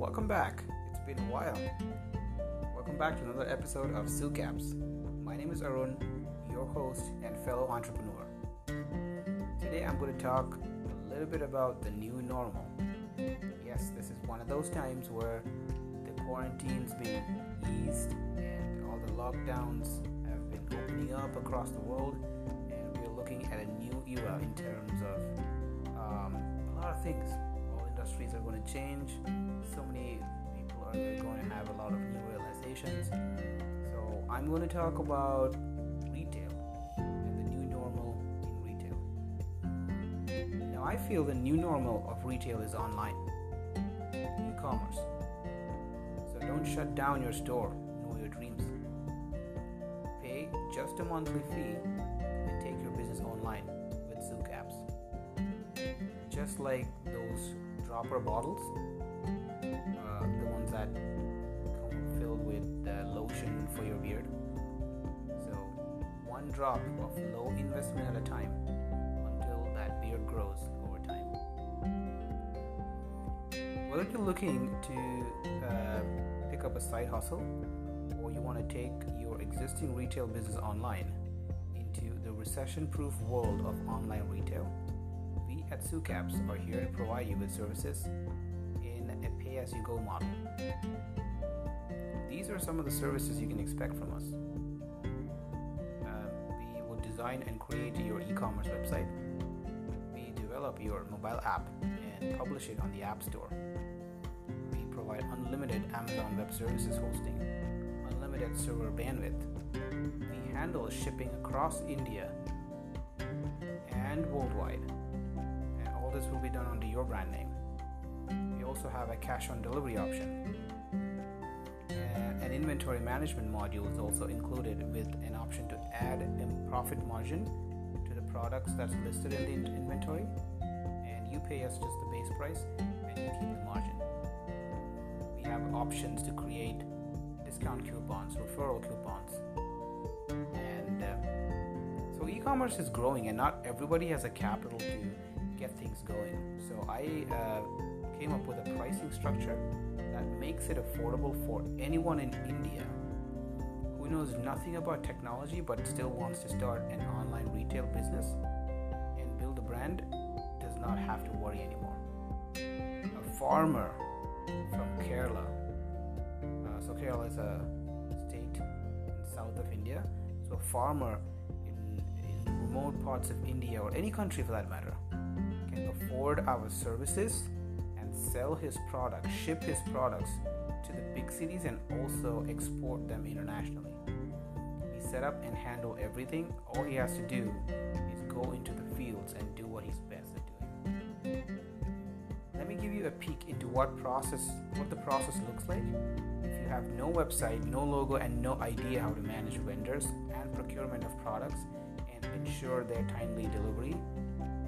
welcome back. It's been a while. Welcome back to another episode of Souk Apps. My name is Arun, your host and fellow entrepreneur. Today I'm going to talk a little bit about the new normal. Yes, this is one of those times where the quarantine's been eased and all the lockdowns have been opening up across the world, and we're looking at a new era in terms of um, a lot of things industries are going to change. So many people are going to have a lot of new realizations. So I'm going to talk about retail and the new normal in retail. Now I feel the new normal of retail is online, e-commerce. So don't shut down your store. Know your dreams. Pay just a monthly fee and take your business online with Souk Apps. Just like those dropper bottles, uh, the ones that come filled with uh, lotion for your beard. So, one drop of low investment at a time until that beard grows over time. Whether you're looking to uh, pick up a side hustle or you want to take your existing retail business online into the recession proof world of online retail at Souk Apps are here to provide you with services in a pay as you go model. These are some of the services you can expect from us. Uh, we will design and create your e commerce website. We develop your mobile app and publish it on the App Store. We provide unlimited Amazon Web Services hosting, unlimited server bandwidth. We handle shipping across India and worldwide all this will be done under your brand name. We also have a cash on delivery option. Uh, an inventory management module is also included with an option to add a profit margin to the products that's listed in the inventory. And you pay us just the base price and you keep the margin. We have options to create discount coupons, referral coupons. And uh, so e commerce is growing, and not everybody has a capital to get things going. So I uh, came up with a pricing structure that makes it affordable for anyone in India who knows nothing about technology but still wants to start an online retail business and build a brand does not have to worry anymore. A farmer from Kerala, uh, so Kerala is a state in south of India, so a farmer in, in remote parts of India or any country for that matter can afford our services and sell his products, ship his products to the big cities and also export them internationally. We set up and handle everything. All he has to do is go into the fields and do what he's best at doing. Let me give you a peek into what process what the process looks like. If you have no website, no logo and no idea how to manage vendors and procurement of products and ensure their timely delivery,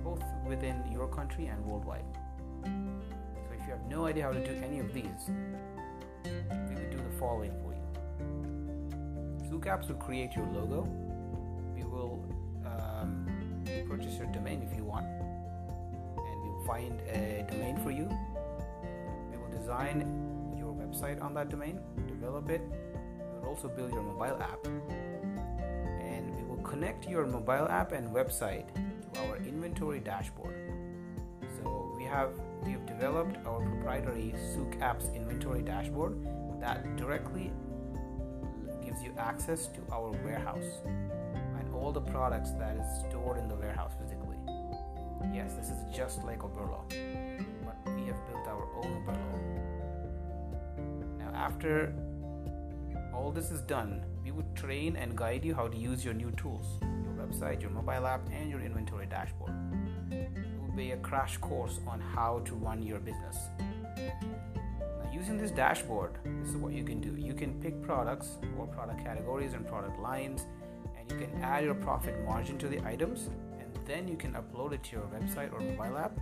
both within your country and worldwide. So, if you have no idea how to do any of these, we will do the following for you. Souk Apps will create your logo. We will um, purchase your domain if you want, and we will find a domain for you. We will design your website on that domain, develop it. We will also build your mobile app, and we will connect your mobile app and website inventory dashboard. So we have we have developed our proprietary Souk Apps inventory dashboard that directly gives you access to our warehouse and all the products that is stored in the warehouse physically. Yes, this is just like Oberlo, but we have built our own Oberlo. Now, after all this is done, we would train and guide you how to use your new tools website, your mobile app, and your inventory dashboard. It will be a crash course on how to run your business. Now, using this dashboard, this is what you can do. You can pick products or product categories and product lines, and you can add your profit margin to the items, and then you can upload it to your website or mobile app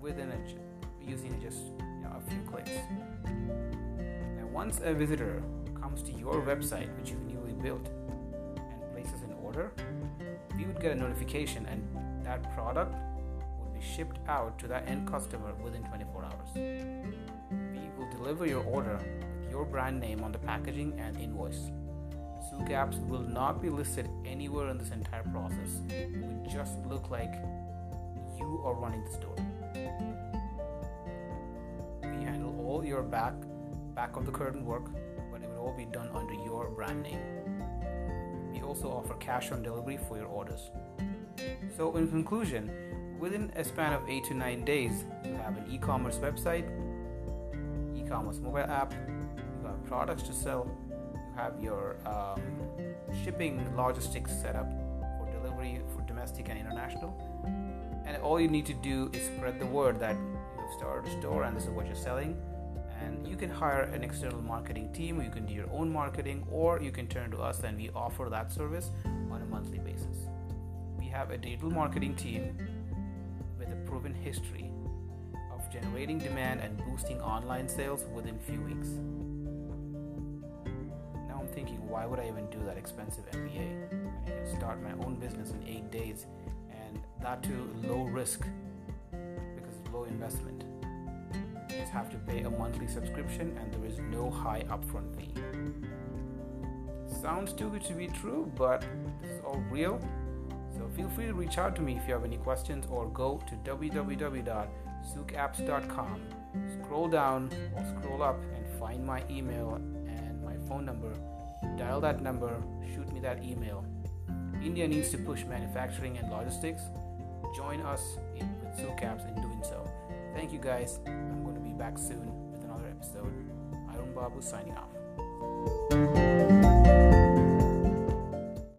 within a, using just you know, a few clicks. Now, once a visitor comes to your website, which you've newly built, and places an order, we would get a notification and that product would be shipped out to that end customer within 24 hours. We will deliver your order with your brand name on the packaging and invoice. Souk apps will not be listed anywhere in this entire process. It would just look like you are running the store. We handle all your back back of the curtain work, but it will all be done under your brand name. Also offer cash on delivery for your orders. So, in conclusion, within a span of 8 to 9 days, you have an e commerce website, e commerce mobile app, you have products to sell, you have your um, shipping logistics set up for delivery for domestic and international. And all you need to do is spread the word that you have started a store and this is what you're selling. And you can hire an external marketing team, you can do your own marketing, or you can turn to us and we offer that service on a monthly basis. We have a digital marketing team with a proven history of generating demand and boosting online sales within a few weeks Now I'm thinking, why would I even do that expensive MBA? I can start my own business in eight days, and that too low risk because low investment. Just have to pay a monthly subscription, and there is no high upfront fee. Sounds too good to be true, but this is all real. So feel free to reach out to me if you have any questions, or go to www.soukapps.com. Scroll down or scroll up and find my email and my phone number dial that number, shoot me that email. India needs to push manufacturing and logistics. Join us in, with Souk in doing so. Thank you guys. Back soon with another episode. Arun Babu signing off.